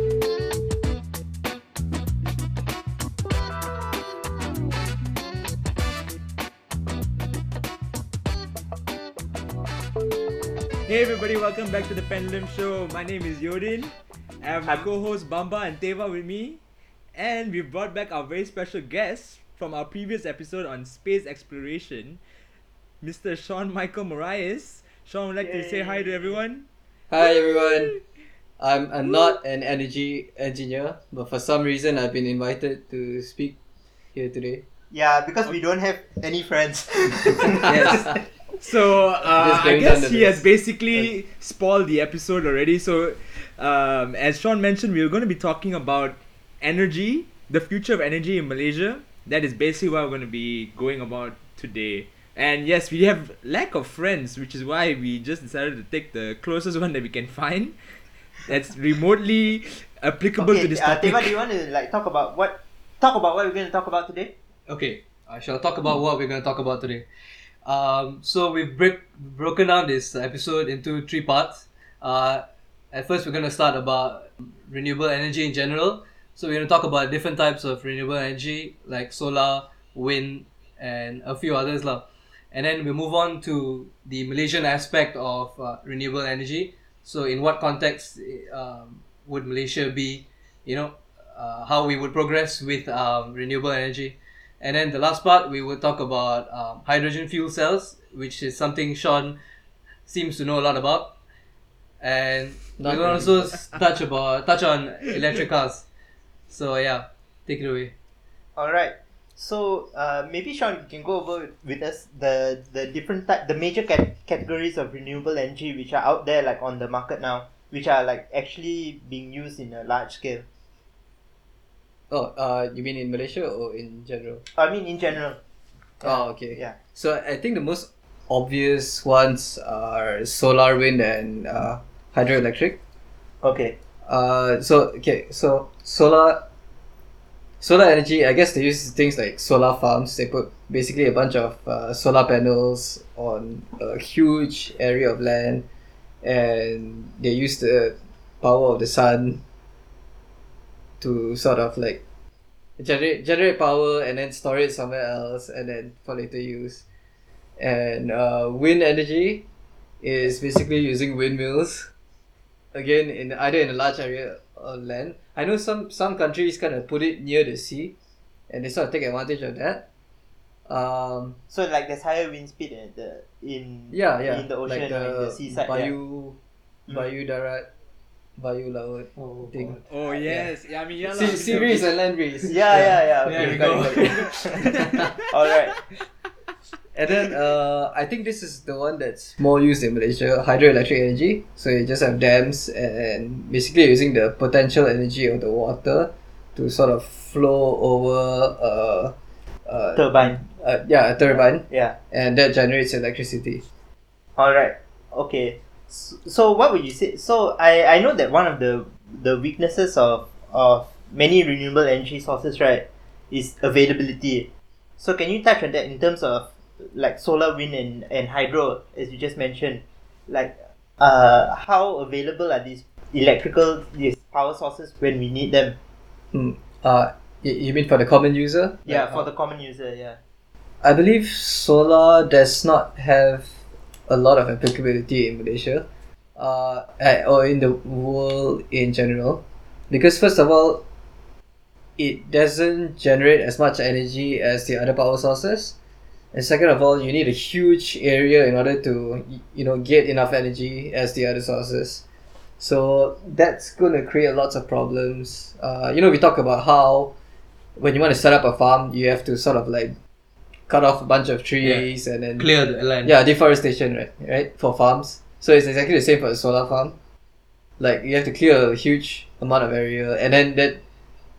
Hey everybody, welcome back to the Pendulum Show. My name is Yodhin. I have my co-host Bamba and Theva with me, and we brought back our very special guest from our previous episode on space exploration, Mr. Sean Michael Morais. Sean would like to say hi to everyone. Hi everyone. I'm, I'm not an energy engineer, but for some reason I've been invited to speak here today. Yeah, because we don't have any friends. Yes. So uh, I guess down the he has list. basically spoiled the episode already. So um, as Sean mentioned, we are going to be talking about energy, the future of energy in Malaysia. That is basically what we're going to be going about today. And yes, we have lack of friends, which is why we just decided to take the closest one that we can find. That's remotely applicable okay, to this uh, topic. Theva, do you want to like talk about what talk about what we're going to talk about today? Okay, I shall talk about what we're going to talk about today. Um, so we've break, broken down this episode into three parts. Uh, at first, we're going to start about renewable energy in general. So we're going to talk about different types of renewable energy like solar, wind, and a few others. lah. And then we move on to the Malaysian aspect of uh, renewable energy. So in what context um, would Malaysia be, you know, uh, how we would progress with um, renewable energy. And then the last part, we will talk about um, hydrogen fuel cells, which is something Sean seems to know a lot about. And Not we'll really. also touch about touch on electric cars. So yeah, take it away. All right. So uh, maybe Sean you can go over with us the the different type, the major cat- categories of renewable energy which are out there like on the market now, which are like actually being used in a large scale. Oh, uh, you mean in Malaysia or in general? I mean in general. Oh, okay. Yeah. So I think the most obvious ones are solar, wind, and uh, hydroelectric. Okay. Uh, so okay, so solar, solar energy. I guess they use things like solar farms. They put basically a bunch of uh, solar panels on a huge area of land, and they use the power of the sun to sort of like generate generate power and then store it somewhere else and then for later use. And uh, wind energy is basically using windmills again in either in a large area of land. I know some some countries kind of put it near the sea, and they sort of take advantage of that. Um, So like there's higher wind speed in the in yeah, yeah, in the ocean like or in the seaside. yeah. Bayu, Mm. Bayu darat, Bayu laut thing. oh yes, yeah. I mean yeah. lah, Sea, sea breeze and land breeze. Yeah, yeah, yeah. There Okay, we got go. All right. And then uh, I think this is the one that's more used in Malaysia, hydroelectric energy. So you just have dams and basically using the potential energy of the water to sort of flow over uh, uh, Turbine. uh, yeah, a turbine, Yeah. and that generates electricity. All right. Okay. So, so what would you say? So I I know that one of the the weaknesses of of many renewable energy sources, right, is availability. So can you touch on that in terms of like solar, wind, and and hydro, as you just mentioned, like uh how available are these electrical these power sources when we need them? Hmm. Uh, you mean for the common user? Yeah, Like, for the common user. Yeah. I believe solar does not have a lot of applicability in Malaysia, uh, or in the world in general, because first of all, it doesn't generate as much energy as the other power sources, and second of all, you need a huge area in order to you know get enough energy as the other sources. So that's going to create lots of problems. Uh, you know, we talk about how when you want to set up a farm, you have to sort of like cut off a bunch of trees and then Clear the land. yeah deforestation right right for farms so it's exactly the same for a solar farm like you have to clear a huge amount of area and then that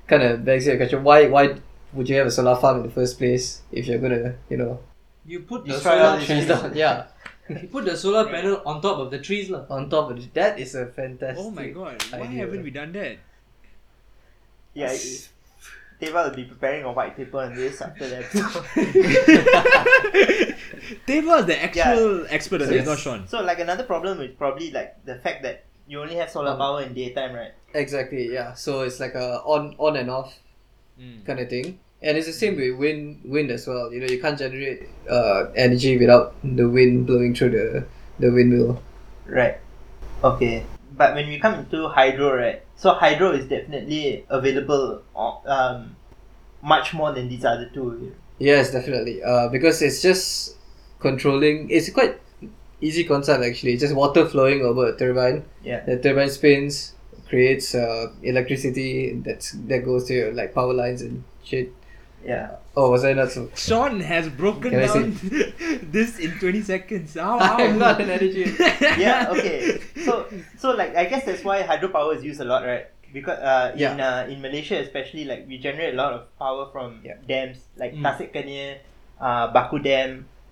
kind of begs the question why why would you have a solar farm in the first place if you're gonna you know You put the solar these trees down yeah you put the solar panel on top of the trees lah. on top of it that is a fantastic Oh my god! Why idea. haven't we done that? Yeah. it- Deva will be preparing a white paper on this after that. Dave was the actual expert on So this, not Sean. So like another problem is probably like the fact that you only have solar Um, power in daytime, right? Exactly. Yeah. So it's like a on on and off. Kind of thing. And it's the same with wind wind as well. You know, you can't generate uh, energy without the wind blowing through the the windmill. Right. Okay. But when we come into hydro, right? So hydro is definitely available, um, much more than these other two. Yes, definitely. Uh, because it's just controlling. It's quite easy concept actually. It's just water flowing over a turbine. Yeah. The turbine spins, creates uh, electricity that's that goes to your, like power lines and shit. Yeah. Oh, was I not so? Sean has broken Can down this in 20 seconds. How, how? I'm not an energy. yeah. Okay. So so like I guess that's why hydropower is used a lot, right? Because uh, in uh, in Malaysia especially, like we generate a lot of power from Yeah. dams, like Mm. Tasik Kenyir, uh, Bakun Dam.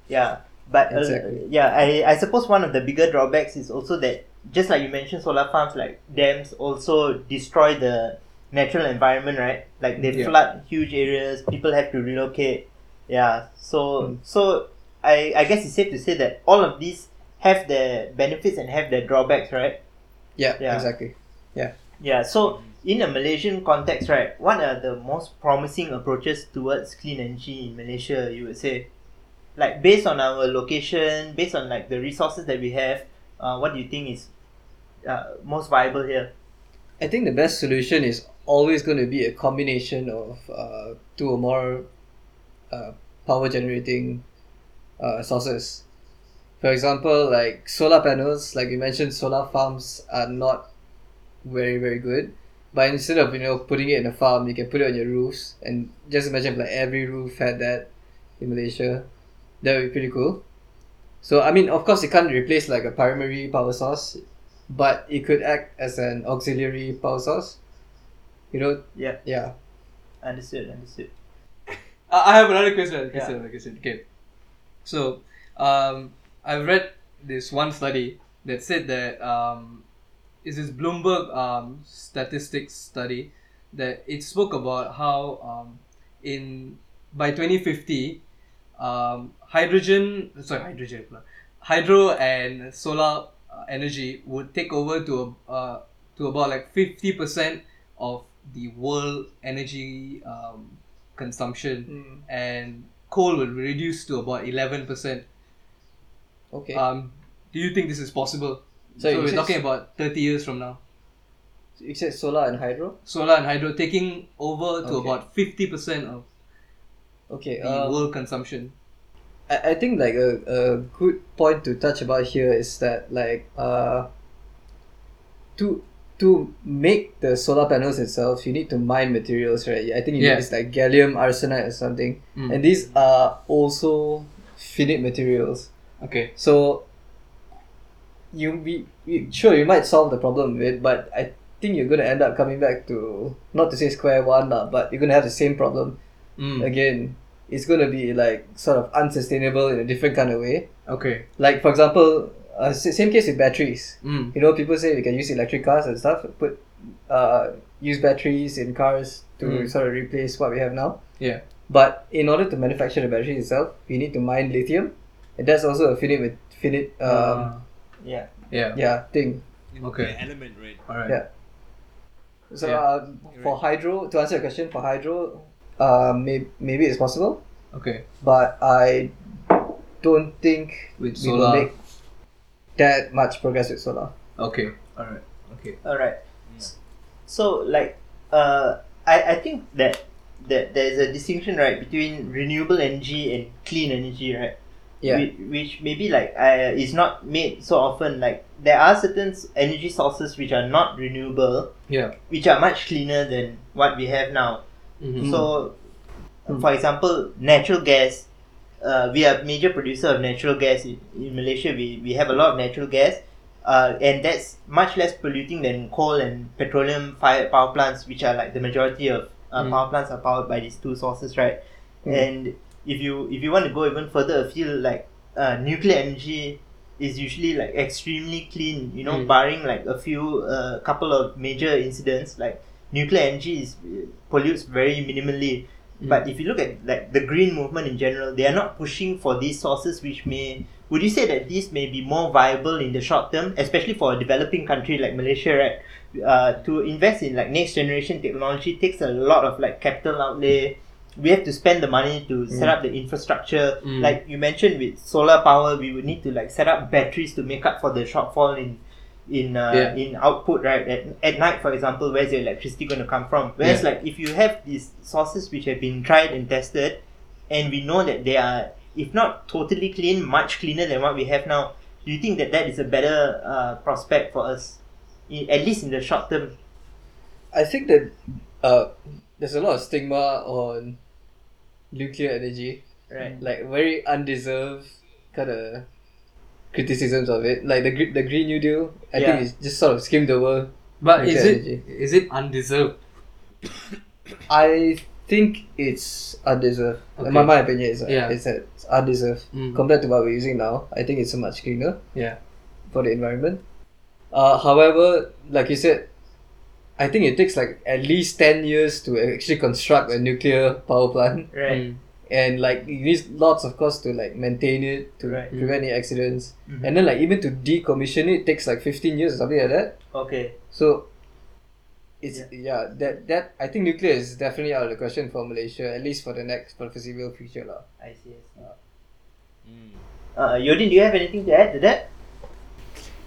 Yeah. But uh, Exactly. yeah, I, I suppose one of the bigger drawbacks is also that just like you mentioned, solar farms like dams also destroy the natural environment, right? Like they Yeah. flood huge areas, people have to relocate. Yeah. So Mm. so I I guess it's safe to say that all of these have their benefits and have their drawbacks, right? Yeah, Yeah. exactly. Yeah. Yeah so in a Malaysian context, right, what are the most promising approaches towards clean energy in Malaysia? You would say, like based on our location, based on like the resources that we have, uh, what do you think is uh, most viable here? I think the best solution is always going to be a combination of uh, two or more uh, power generating uh, sources. For example, like solar panels, like you mentioned, solar farms are not very very good. But instead of you know putting it in a farm, you can put it on your roofs, and just imagine if, like every roof had that in Malaysia. That would be pretty cool. So I mean, of course, it can't replace like a primary power source, but it could act as an auxiliary power source. You know? Yeah. Yeah. Understood. Understood. I I have another question. Yeah. question, another question. Okay. So, um, I've read this one study that said that um, is this Bloomberg um, statistics study that it spoke about how um, in by 2050 um, hydrogen sorry hydrogen hydro and solar uh, energy would take over to a, uh, to about like 50% of the world energy um, consumption and coal will reduce to about 11%. Okay. Um, do you think this is possible? So So, we're talking about 30 years from now. you said solar and hydro. Solar and hydro taking over to Okay. about 50% of Okay. the Um, world consumption. I, I think like a, a good point to touch about here is that like uh to to make the solar panels itself you need to mine materials right I think you Yeah. need like gallium arsenide or something Mm. and these are also finite materials Okay. so you we, we sure you might solve the problem with it but I think you're gonna end up coming back to not to say square one lah, but you're gonna have the same problem. Again it's going to be like sort of unsustainable in a different kind of way Okay. like for example uh, s- same case with batteries Mm. you know people say we can use electric cars and stuff put uh, use batteries in cars to Mm. sort of replace what we have now Yeah. but in order to manufacture the battery itself we need to mine lithium and that's also a finite with finite um, Uh, Yeah. yeah. yeah thing Okay. Element, right? All right. Yeah. so Yeah. um, for hydro to answer your question for hydro uh, may- maybe it's possible Okay. but I don't think With we will solar. make that much progress with solar. Okay. All right. Okay. All right. So like, uh, I I think that that there is a distinction right between renewable energy and clean energy, right? Yeah. Which, which maybe like uh, is not made so often. Like there are certain s- energy sources which are not renewable, Yeah. which are much cleaner than what we have now. Mhm. So, Mm. for example, natural gas. Uh, we are major producer of natural gas in, in Malaysia. We, we have a lot of natural gas, uh, and that's much less polluting than coal and petroleum fired power plants, which are like the majority of uh, Mm. power plants are powered by these two sources, right? Mm. And if you if you want to go even further afield, like uh, nuclear energy is usually like extremely clean. You know, Mm. barring like a few uh, couple of major incidents, like nuclear energy is pollutes very minimally. Mm. But if you look at like the green movement in general, they are not pushing for these sources which may would you say that this may be more viable in the short term, especially for a developing country like Malaysia, right? Uh, to invest in like next generation technology takes a lot of like capital outlay. We have to spend the money to set Mm. up the infrastructure. Mm. Like you mentioned with solar power, we would need to like set up batteries to make up for the shortfall in in uh, Yeah. in output. Right at, at night, for example, where's your electricity going to come from? Whereas Yeah. like if you have these sources which have been tried and tested, and we know that they are if not totally clean, much cleaner than what we have now. Do you think that that is a better uh, prospect for us, in, at least in the short term? I think that uh, there's a lot of stigma on nuclear energy, Right. like very undeserved kind of criticisms of it. Like the gre- the Green New Deal, I Yeah. think it's just sort of skimmed over. But is it energy. is it undeserved? I think it's undeserved. Okay. My, my opinion is uh, Yeah. it's, that it's undeserved Mm. compared to what we're using now. I think it's so much cleaner Yeah. for the environment. Uh, however, like you said, I think it takes like at least ten years to actually construct a nuclear power plant, Right. Mm. And like it needs lots of cost to like maintain it to Right. prevent any accidents, Mhm. and then like even to decommission it takes like fifteen years or something like that. Okay. So it's yeah, that that I think nuclear is definitely out of the question for Malaysia at least for the next for the foreseeable future lah. I see. I see. Mm. Uh, Yodhin, do you have anything to add to that?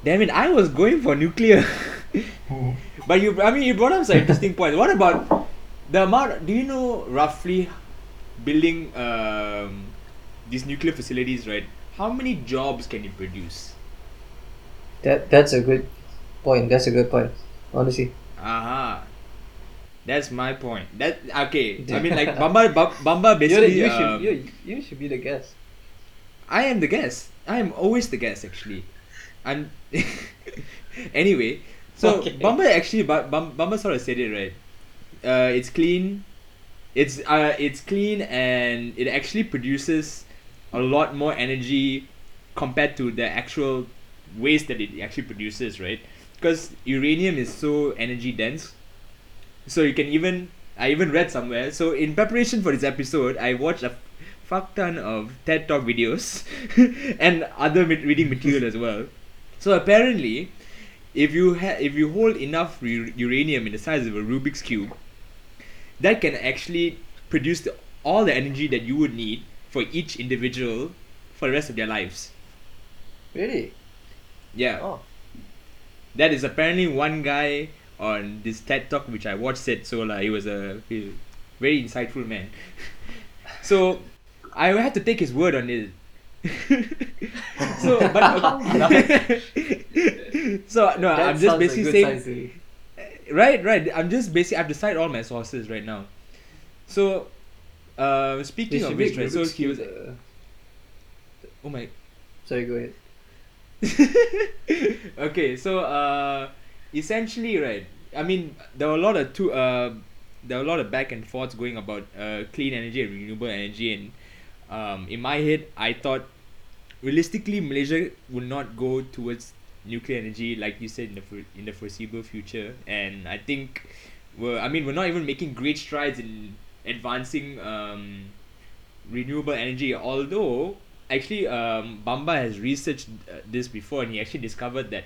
Damn it! I was going for nuclear, but you. I mean, you brought up some interesting points. What about the amount? Do you know roughly building um, these nuclear facilities? Right? How many jobs can you produce? That that's a good point. That's a good point. Honestly, Aha. That's my point. That okay. I mean, like Bamba, Ba- Bamba basically. you um, should you, you should be the guest. I am the guest. I am always the guest, actually. I'm. anyway, so Okay. Bamba actually, Ba- Bamba sort of said it right. Uh, it's clean. It's uh, it's clean and it actually produces a lot more energy compared to the actual waste that it actually produces, right? Because uranium is so energy dense. So you can even I even read somewhere. So in preparation for this episode, I watched a fuck ton of TED Talk videos and other reading material as well. So apparently, if you ha- if you hold enough u- uranium in the size of a Rubik's cube, that can actually produce the, all the energy that you would need for each individual for the rest of their lives. Really? Yeah. Oh. That is apparently one guy on this TED talk which I watched said so like he was a he- very insightful man. so I had to take his word on it. so but so no I'm just basically saying right right I'm just basically I have to cite all my sources right now. So uh, speaking of which right, so he was oh my Sorry, go ahead. okay, so uh, essentially, right? I mean, there were a lot of two. Uh, there were a lot of back and forths going about uh, clean energy and renewable energy, and um, in my head, I thought realistically, Malaysia would not go towards nuclear energy, like you said in the in the foreseeable future. And I think we're. I mean, we're not even making great strides in advancing um, renewable energy, although actually um, Bamba has researched uh, this before and he actually discovered that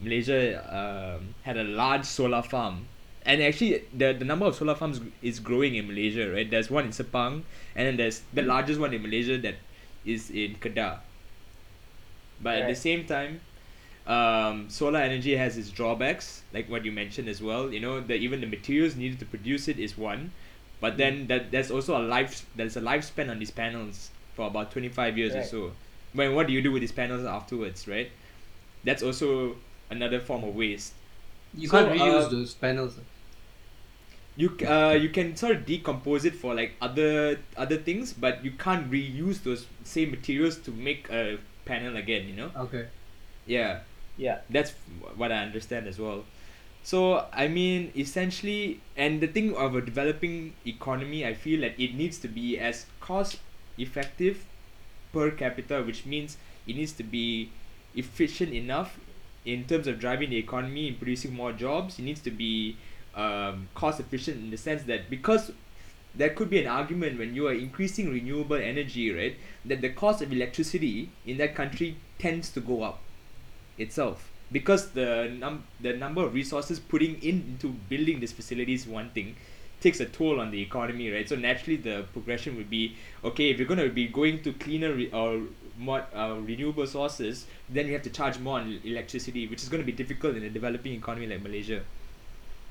Malaysia um, had a large solar farm and actually the, the number of solar farms is growing in Malaysia right there's one in Sepang and then there's the largest one in Malaysia that is in Kedah but at the same time um, solar energy has its drawbacks like what you mentioned as well. You know that even the materials needed to produce it is one. But then that there's also a life there's a lifespan on these panels for about 25 years or so. When what do you do with these panels afterwards right? That's also another form of waste. You So, can't reuse uh, those panels. you uh, you can sort of decompose it for like other other things but you can't reuse those same materials to make a panel again you know? Okay. yeah Yeah. that's what I understand as well. So I mean, essentially, and the thing of a developing economy, I feel that it needs to be as cost effective per capita, which means it needs to be efficient enough in terms of driving the economy and producing more jobs. It needs to be um, cost efficient in the sense that because there could be an argument when you are increasing renewable energy, right? That the cost of electricity in that country tends to go up itself because the num the number of resources putting in into building this facility is one thing takes a toll on the economy right so naturally the progression would be okay if you're going to be going to cleaner re- or more uh, renewable sources then you have to charge more on electricity which is going to be difficult in a developing economy like malaysia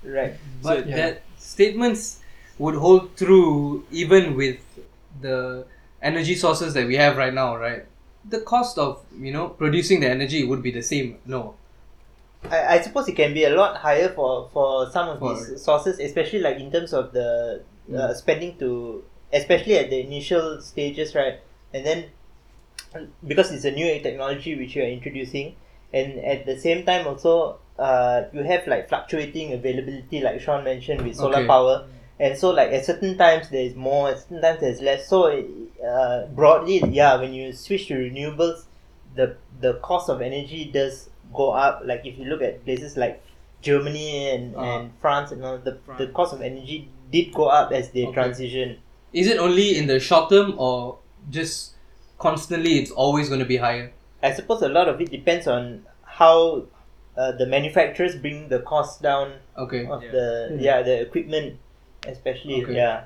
Right. But So- Yeah. that statements would hold true even with the energy sources that we have right now, right? The cost of you know producing the energy would be the same. No. I, I suppose it can be a lot higher for, for some of For- these sources, especially like in terms of the uh, spending to, especially at the initial stages, right? And then because it's a new technology which you are introducing, and at the same time also, uh, you have like fluctuating availability, like Sean mentioned with solar Okay. power, and so like at certain times there is more, at certain times there's less. So uh, broadly, yeah, when you switch to renewables, the the cost of energy does go up. Like if you look at places like Germany and, Uh. and France and all, the, the cost of energy did go up as they Okay. transition. Is it only in the short term or just constantly? It's always going to be higher. I suppose a lot of it depends on how uh, the manufacturers bring the cost down Okay. of Yeah. the Hmm. yeah the equipment, especially Okay. yeah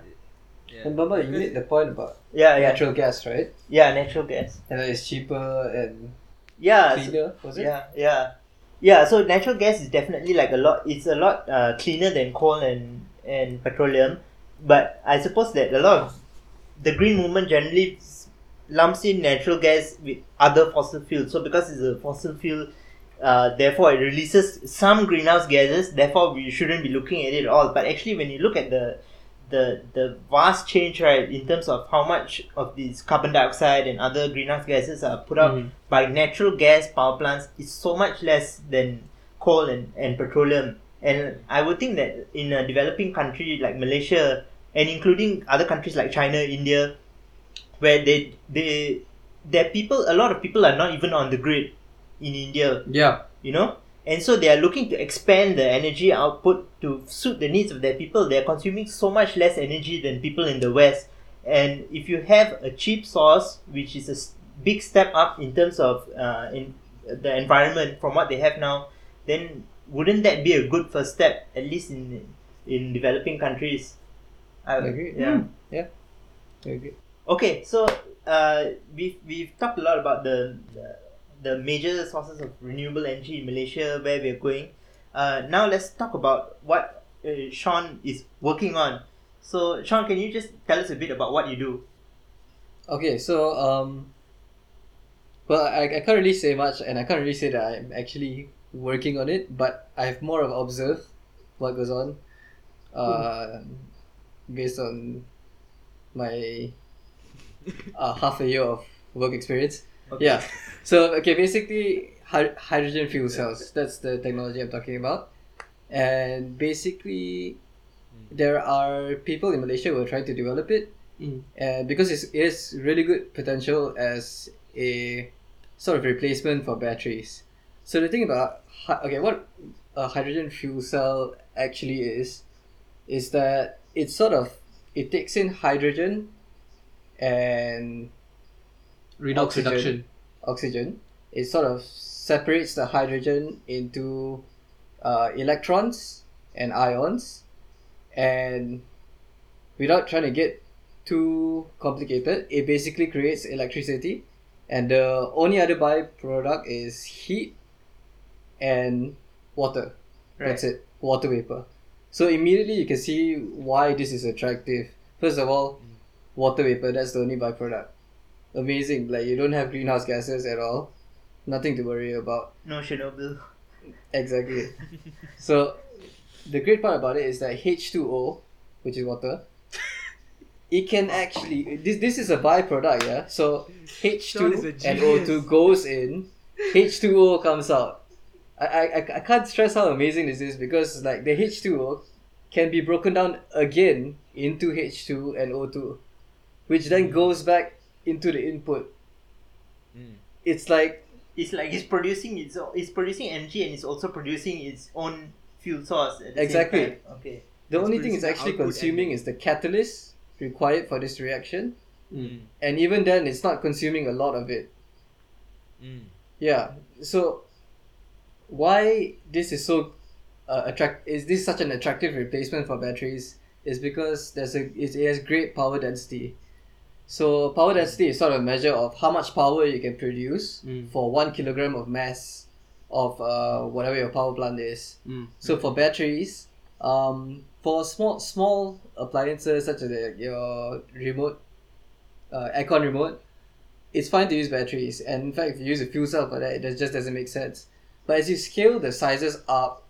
yeah. And Baba, you made the point about yeah yeah natural gas, right? yeah natural gas And that it's cheaper and yeah so- cleaner, was it? Yeah, yeah, yeah. So natural gas is definitely like a lot. It's a lot uh, cleaner than coal and and petroleum, but I suppose that a lot of the green movement generally lumps in natural gas with other fossil fuels. So because it's a fossil fuel, uh, therefore it releases some greenhouse gases. Therefore, we shouldn't be looking at it at all. But actually, when you look at the the the vast change, right, in terms of how much of these carbon dioxide and other greenhouse gases are put out Mhm. by natural gas power plants is so much less than coal and, and petroleum. And I would think that in a developing country like Malaysia and including other countries like China, India, where they they their people a lot of people are not even on the grid in India, Yeah. you know? And so they are looking to expand the energy output to suit the needs of their people. They are consuming so much less energy than people in the West. And if you have a cheap source, which is a big step up in terms of uh, in the environment from what they have now, then wouldn't that be a good first step, at least in in developing countries? I agree. Yeah. Yeah. I agree. Okay, so uh, we've we've talked a lot about the, the the major sources of renewable energy in Malaysia, where we're going. Uh, now let's talk about what uh, Sean is working on. So Sean, can you just tell us a bit about what you do? Okay, so um, well, I, I can't really say much, and I can't really say that I'm actually working on it, but I've more of observed what goes on, uh, based on my uh, half a year of work experience. Okay. Yeah. So okay, basically hy- hydrogen fuel cells. That's the technology I'm talking about, and basically there are people in Malaysia who are trying to develop it, Mm. and because it's, it has really good potential as a sort of replacement for batteries. So the thing about okay, what a hydrogen fuel cell actually is, is that it sort of it takes in hydrogen and Redox Oxygen. reduction. oxygen. It sort of separates the hydrogen into uh, electrons and ions, and without trying to get too complicated, it basically creates electricity, and the only other byproduct is heat and water. That's it, water vapor. So immediately you can see why this is attractive. First of all, water vapor, that's the only byproduct. Amazing, like you don't have greenhouse gases at all. Nothing to worry about. No Chernobyl. Exactly. so the great part about it is that H2O, which is water, it can actually this this is a byproduct, yeah. So Sean is a H2 and genius. O2 goes in, H2O comes out. I, I, I- I can't stress how amazing this is because like the H2O can be broken down again into H2 and O2, which then hmm. goes back into the input. Mm. It's like It's like it's producing its o- it's producing energy and it's also producing its own fuel source. At the Exactly. Same time. Okay. the It's only thing it's actually consuming and- is the catalyst required for this reaction, Mm. and even then, it's not consuming a lot of it. Mm. Yeah. So why this is so uh, attract is this such an attractive replacement for batteries is because there's a it, it has great power density. So power density is sort of a measure of how much power you can produce Mm. for one kilogram of mass of uh, whatever your power plant is. Mm. So for batteries, um, for small small appliances such as uh, your remote, uh, aircon remote, it's fine to use batteries. And in fact, if you use a fuel cell for that, it just doesn't make sense. But as you scale the sizes up,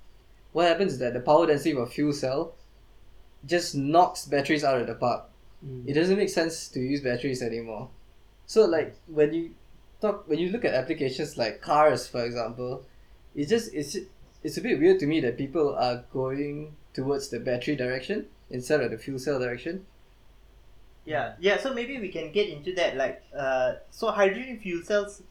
what happens is that the power density of a fuel cell just knocks batteries out of the park. Mm. It doesn't make sense to use batteries anymore. So like when you talk when you look at applications like cars, for example, it's just it's it's a bit weird to me that people are going towards the battery direction instead of the fuel cell direction. Yeah, yeah. So maybe we can get into that. Like, uh, so hydrogen fuel cells,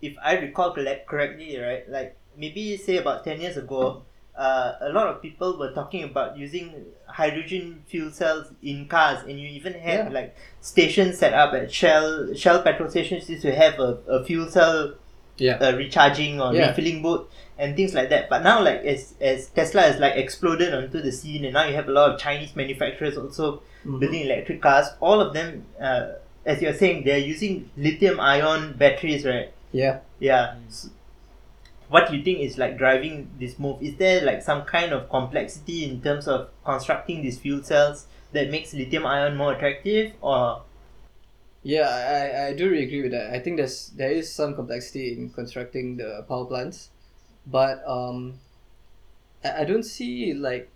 if I recall collect correctly, right? Like maybe say about ten years ago, uh, a lot of people were talking about using hydrogen fuel cells in cars, and you even had Yeah. like stations set up at Shell. Shell petrol stations used to have a, a fuel cell Yeah. uh, recharging or Yeah. refilling boat and things like that. But now, like as as Tesla has like exploded onto the scene, and now you have a lot of Chinese manufacturers also building electric cars. All of them, uh, as you're saying, they're using lithium-ion batteries, right? Yeah. Yeah. S- what do you think is like driving this move? Is there like some kind of complexity in terms of constructing these fuel cells that makes lithium-ion more attractive, or Yeah, I, I do agree with that. I think there's there is some complexity in constructing the power plants, but um, I, I don't see like,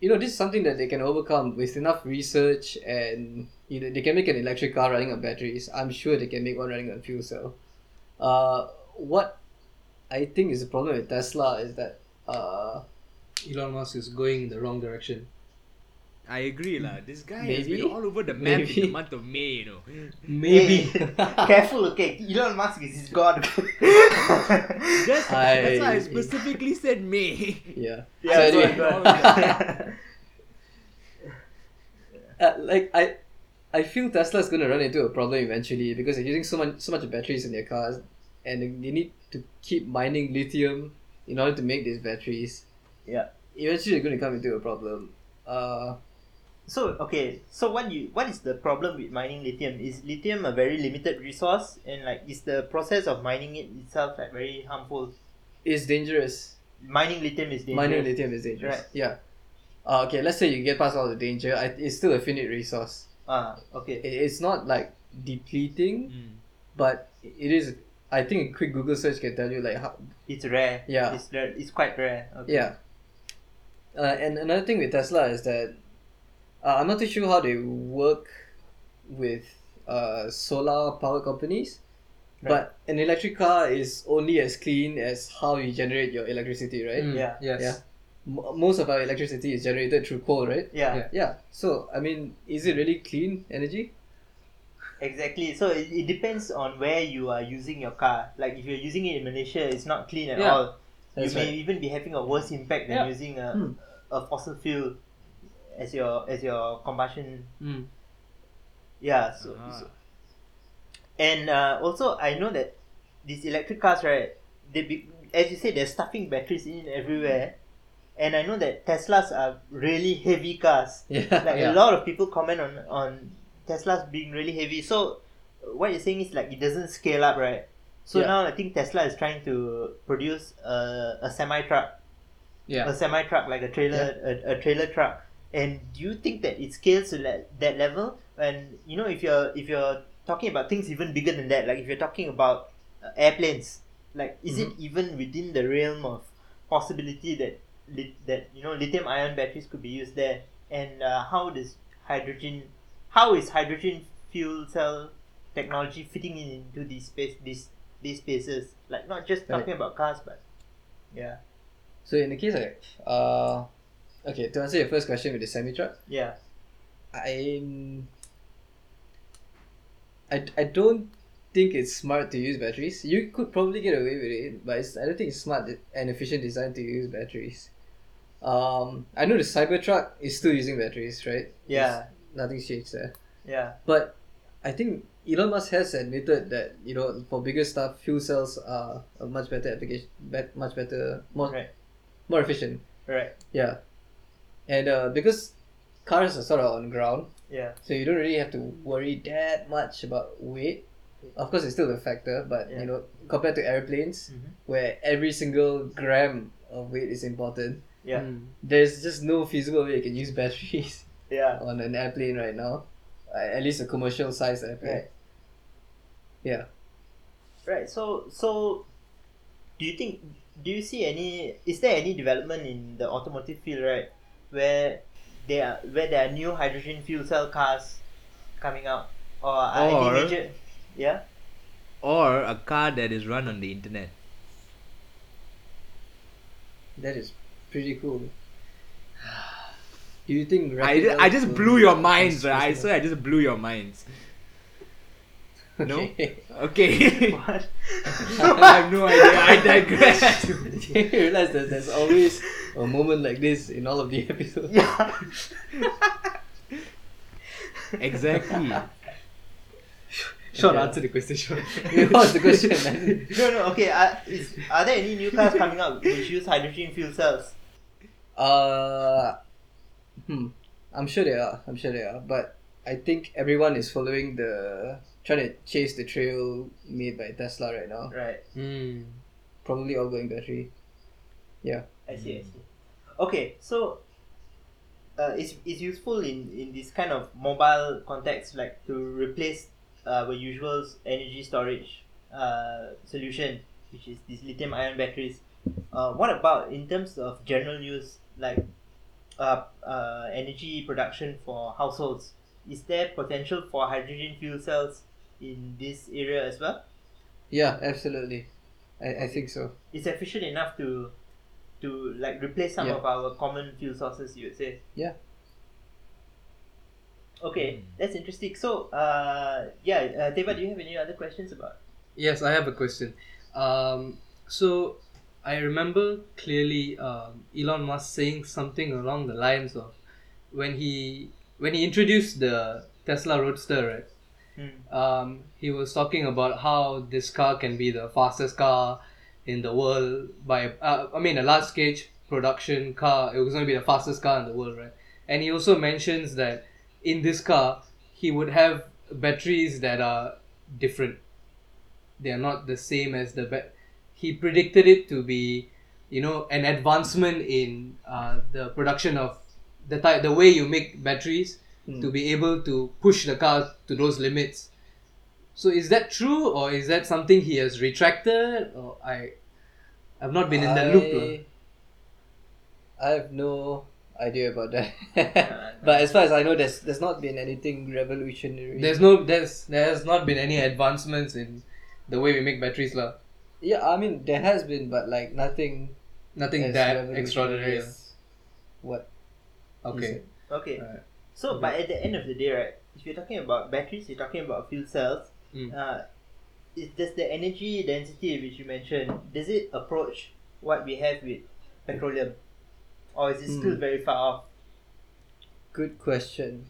you know, this is something that they can overcome with enough research and you know they can make an electric car running on batteries. I'm sure they can make one running on fuel cell. Uh, what I think is the problem with Tesla is that uh, Elon Musk is going in the wrong direction. I agree, lah. This guy has been all over the map in the month of May, you know. Maybe. careful, okay? Elon Musk is his god. That's, that's why I I- specifically said May. yeah. yeah, So anyway- on, go on. uh, like I, I feel Tesla is gonna run into a problem eventually because they're using so much so much batteries in their cars, and they need to keep mining lithium in order to make these batteries. Yeah. Eventually, they're gonna come into a problem. Uh, So okay, so what you what is the problem with mining lithium? Is lithium a very limited resource, and like is the process of mining it itself like very harmful? it's dangerous. Mining lithium is dangerous. Mining lithium is dangerous. Right. Yeah. Uh, okay, let's say you get past all the danger. I, it's still a finite resource. Ah, okay. It, it's not like depleting, Mm. but it is. I think a quick Google search can tell you like how It's rare. Yeah. It's rare. It's quite rare. Okay. Yeah. Uh, and another thing with Tesla is that uh, I'm not too sure how they work with uh, solar power companies, Right. but an electric car is only as clean as how you generate your electricity, right? Mm, Yeah. Yes. Yeah. M- most of our electricity is generated through coal, right? Yeah. Yeah. Yeah. So I mean, is it really clean energy? Exactly. So it, it depends on where you are using your car. Like if you're using it in Malaysia, it's not clean at Yeah. all. That's you may right. even be having a worse impact than Yeah. using a, Hmm. a fossil fuel as your as your combustion Mm. Yeah. So, Ah. so and uh, also I know that these electric cars, right? They be, as you say they're stuffing batteries in everywhere, and I know that Teslas are really heavy cars. Yeah. Like Yeah. a lot of people comment on on Teslas being really heavy. So what you're saying is like it doesn't scale up, right? So Yeah. now I think Tesla is trying to produce a, a semi truck, Yeah. a semi truck like a trailer, a, a trailer truck. And do you think that it scales to le- that level? And you know, if you're if you're talking about things even bigger than that, like if you're talking about uh, airplanes, like is it even within the realm of possibility that lit- that you know lithium ion batteries could be used there? And uh, how does hydrogen, how is hydrogen fuel cell technology fitting in into these space these these spaces? Like not just Right. talking about cars, but yeah, So in the case of uh, okay, to answer your first question with the semi truck, yeah, I'm I, I don't think it's smart to use batteries. You could probably get away with it, but it's, I don't think it's smart and efficient design to use batteries. Um, I know the Cybertruck is still using batteries, right? yeah. Nothing's changed there. Yeah. But I think Elon Musk has admitted that you know for bigger stuff, fuel cells are a much better application, bet, much better, more Right. more efficient. Right. Yeah, and uh, because cars are sort of on ground, Yeah. so you don't really have to worry that much about weight. Of course, it's still a factor, but Yeah. you know compared to airplanes, Mhm. where every single gram of weight is important, Yeah. Mm. there's just no feasible way you can use batteries Yeah. on an airplane right now. Uh, At least a commercial size airplane. Right. Yeah. Right. So so, do you think? Do you see any? Is there any development in the automotive field, right, where there are where there are new hydrogen fuel cell cars coming out, or are Or- any major? Yeah. Or a car that is run on the internet. That is pretty cool. Do you think? I, Rapid ju- I just blew your a minds, right? I swear I just blew your minds. No? Okay. Okay. What? I have no idea. I digress. Do you realize that there's always a moment like this in all of the episodes? yeah. exactly. Sean, Okay. answer the question, Sean. What's the question? man? No, no. Okay. Are, is, are there any new cars coming out which use hydrogen fuel cells? Uh, hmm. I'm sure they are. I'm sure they are. But I think everyone is following the trying to chase the trail made by Tesla right now. Right. Mm. Probably all going battery. Yeah. I see. I see. Okay. So. Uh, it's, it's useful in, in this kind of mobile context, like to replace uh, our usual energy storage uh, solution, which is these lithium ion batteries. Uh, what about in terms of general use, like uh, uh, energy production for households? Is there potential for hydrogen fuel cells in this area as well? Yeah, absolutely. I, I think so. It's efficient enough to to like replace some Yeah. of our common fuel sources, you would say. Yeah. Okay, that's interesting. So, uh, yeah, uh, Deva, do you have any other questions about? Yes, I have a question. Um, so I remember clearly um, Elon Musk saying something along the lines of when he when he introduced the Tesla Roadster, right? Hmm. um, he was talking about how this car can be the fastest car in the world by uh, I mean a large scale production car. It was going to be the fastest car in the world, right? And he also mentions that in this car he would have batteries that are different. They are not the same as the ba- he predicted it to be, you know, an advancement in uh, the production of the type the way you make batteries Hmm. to be able to push the car to those limits. So is that true or is that something he has retracted or I I've not been in the loop. lah. I have no idea about that. but as far as I know, there's there's not been anything revolutionary. There's no there's there has not been any advancements in the way we make batteries lah. Yeah, I mean there has been, but like nothing. Nothing that extraordinary. lah. What? Okay. Okay. Alright. So, but at the end of the day, right, if you're talking about batteries, you're talking about fuel cells. Mm. Uh, is, does the energy density which you mentioned does it approach what we have with petroleum, or is it still Hmm. very far off? Good question.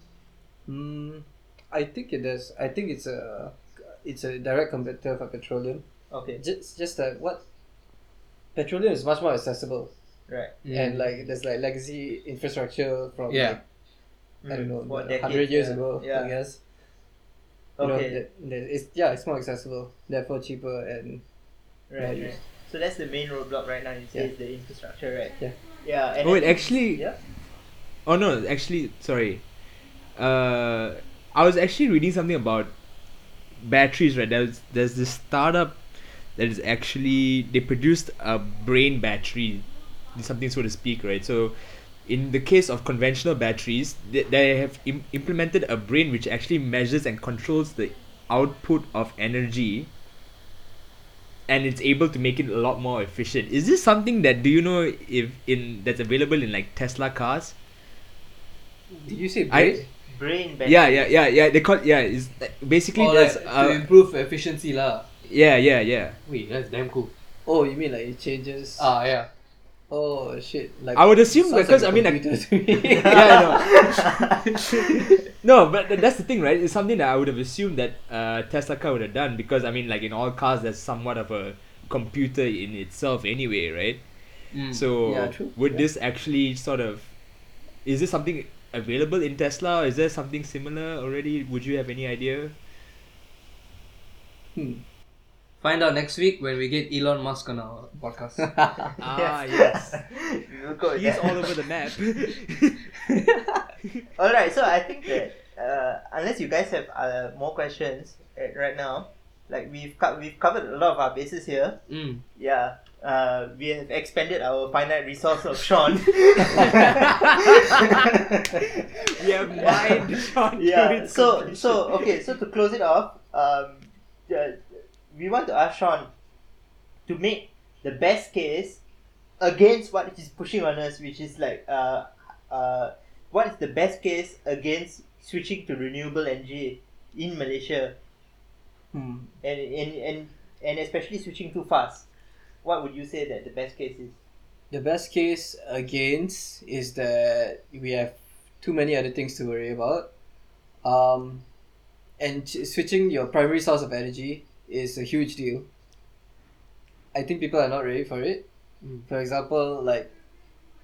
Hmm. I think it does. I think it's a it's a direct competitor for petroleum. Okay. Just just that what petroleum is much more accessible Right. and like there's like legacy infrastructure from Yeah. like, I don't know Mm. For decades, hundred years yeah. ago. Yeah. I guess. You know, Okay. that, that it's yeah, it's more accessible, therefore cheaper and Right, right. So that's the main roadblock right now. You say Yeah. is the infrastructure, right? Yeah. Yeah. And Oh, I wait, think- actually- Yeah. Oh no, actually, sorry. Uh, I was actually reading something about batteries. Right, there's there's this startup that is actually they produced a brain battery, something so to speak. Right, so in the case of conventional batteries, they, they have Im- implemented a brain which actually measures and controls the output of energy. And it's able to make it a lot more efficient. Is this something that do you know if in that's available in like Tesla cars? did you say I- brain? Brain battery. Yeah, yeah, yeah, yeah. They call yeah. It's basically Or there's like to uh, improve efficiency lah. Yeah, yeah, yeah. Wait, that's damn cool. Oh, you mean like it changes? Ah yeah. Oh shit! Like I would assume because, like a I mean, like- computer to me. yeah, I know. no, but that's the thing, right? It's something that I would have assumed that uh, Tesla car would have done because I mean, like in all cars, there's somewhat of a computer in itself anyway, right? Mm. So Yeah, would Yeah. this actually sort of is this something available in Tesla? Or is there something similar already? Would you have any idea? Hmm. Find out next week when we get Elon Musk on our podcast. Ah, yes. we'll He's all over the map. All right, so I think that uh, unless you guys have uh, more questions uh, right now, like we've co- we've covered a lot of our bases here. mm. Yeah, uh, we have expanded our finite resource of Sean. we have mined Sean. yeah. So so okay. So to close it off, um, uh, we want to ask Sean to make the best case against what he's pushing on us, which is like uh uh what is the best case against switching to renewable energy in Malaysia Hmm. and and and and especially switching too fast. What would you say that the best case is? The best case against is that we have too many other things to worry about. Um, and switching your primary source of energy is a huge deal. I think people are not ready for it. For example, like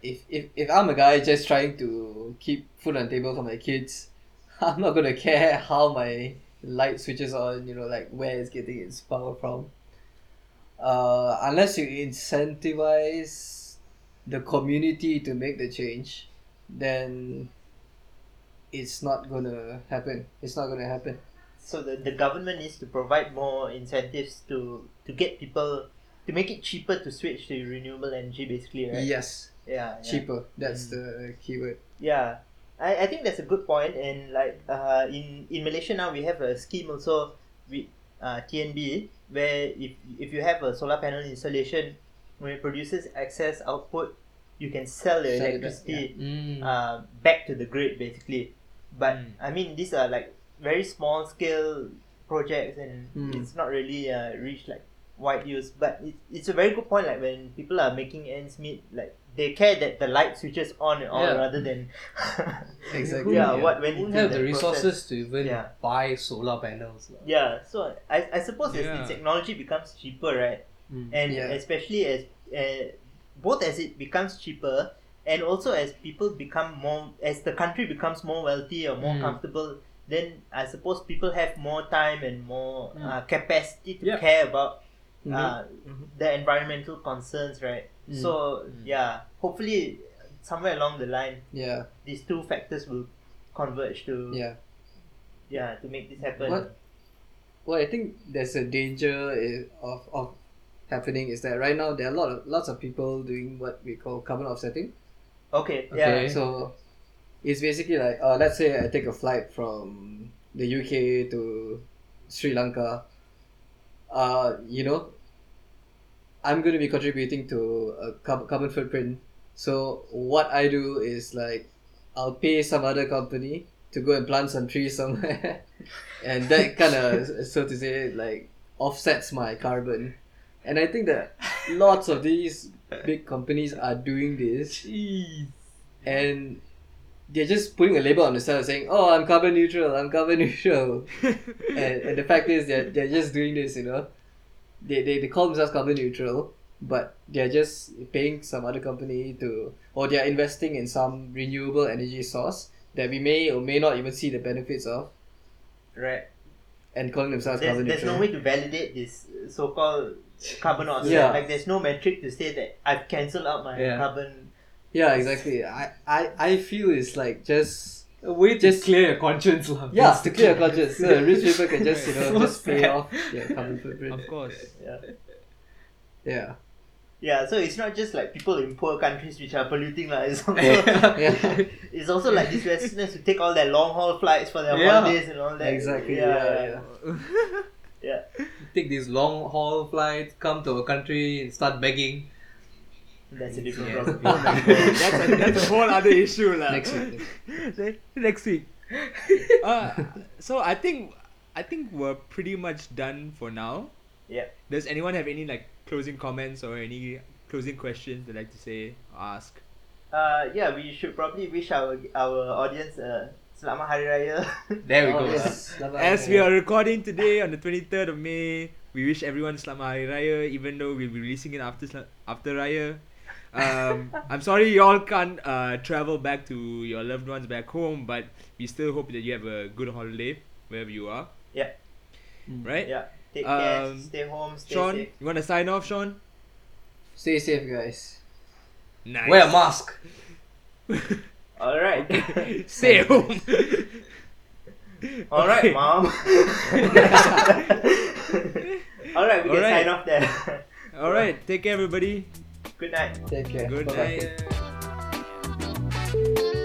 if, if, if I'm a guy just trying to keep food on the table for my kids, I'm not gonna care how my light switches on, you know, like where it's getting its power from. Uh, unless you incentivize the community to make the change, then it's not gonna happen. It's not gonna happen. So the, the government needs to provide more incentives to to get people to make it cheaper to switch to renewable energy basically, right? Yes, Yeah. yeah. cheaper. That's the keyword. Yeah, I, I think that's a good point, and like uh, in in Malaysia now we have a scheme also with uh, TNB where if if you have a solar panel installation, when it produces excess output, you can sell the Sell it back, electricity Mm. uh, back to the grid basically. But Mm. I mean these are like very small scale projects, and Mm. it's not really uh, reached like wide use. But it, it's a very good point. Like when people are making ends meet, like they care that the light switches on and on Yeah. rather than Exactly. yeah, Yeah. what went Won't have the resources process. to even Yeah. buy solar panels. lah. Yeah, so I, I suppose as the technology becomes cheaper, right? Mm. And Yeah. especially as uh, both as it becomes cheaper and also as people become more as the country becomes more wealthy or more Mm. comfortable, then I suppose people have more time and more Mm. uh, capacity to Yeah. care about Mhm. uh, Mhm. the environmental concerns, right? Mm. So Mm. yeah, hopefully somewhere along the line, Yeah, these two factors will converge to yeah. yeah to make this happen. What? Well, I think there's a danger i- of, of happening is that right now there are a lot of lots of people doing what we call carbon offsetting. Okay, Okay. yeah. So it's basically like uh, let's say I take a flight from the UK to Sri Lanka. Uh, you know, I'm going to be contributing to a carb- carbon footprint. So what I do is like I'll pay some other company to go and plant some trees somewhere, and that kind of so to say like offsets my carbon. And I think that lots of these big companies are doing this and they're just putting a label on the side saying, "Oh, I'm carbon neutral. I'm carbon neutral." and, and the fact is, they're, they're just doing this. You know, they, they they call themselves carbon neutral, but they're just paying some other company to, or they're investing in some renewable energy source that we may or may not even see the benefits of, Right. and calling themselves There's, carbon there's neutral. There's no way to validate this so-called carbon offset. Yeah. Like there's no metric to say that I've cancelled out my Yeah. carbon. Yeah, exactly. I, I I feel it's like just A way to Just- clear your conscience. lah, yeah to clear a conscience. So rich people can just you know So just pay off their carbon footprint. of course. Yeah. Yeah. Yeah, so it's not just like people in poor countries which are polluting lah. It's also Yeah. it's also like these Westerners who take all their long haul flights for their Yeah. holidays and all that. Exactly, Yeah, yeah, yeah. yeah. yeah. Take these long haul flights, come to a country and start begging. That's a different Yeah. problem. My god, that's a, that's a whole other issue lah. Next week. Say, next week. Uh, so I think I think we're pretty much done for now. Yeah. Does anyone have any like closing comments or any closing questions they'd like to say, ask? Uh, yeah, we should probably wish our our audience uh, Selamat Hari Raya. There we Oh, go. yes. As we are recording today on the 23rd of May, we wish everyone Selamat Hari Raya, even though we'll be releasing it after Sel- after Raya. Um, I'm sorry you all can't uh, travel back to your loved ones back home, but we still hope that you have a good holiday wherever you are. Yeah. Right? yeah, take care, Um, stay home, stay Sean, safe. you want to sign off, Sean? Stay safe, guys. Nice. Wear a mask. All right. Stay home. All right, mom. All right, we All can right. sign off there. All right. Take care, everybody. Good night. Take care. Good Bye-bye. night.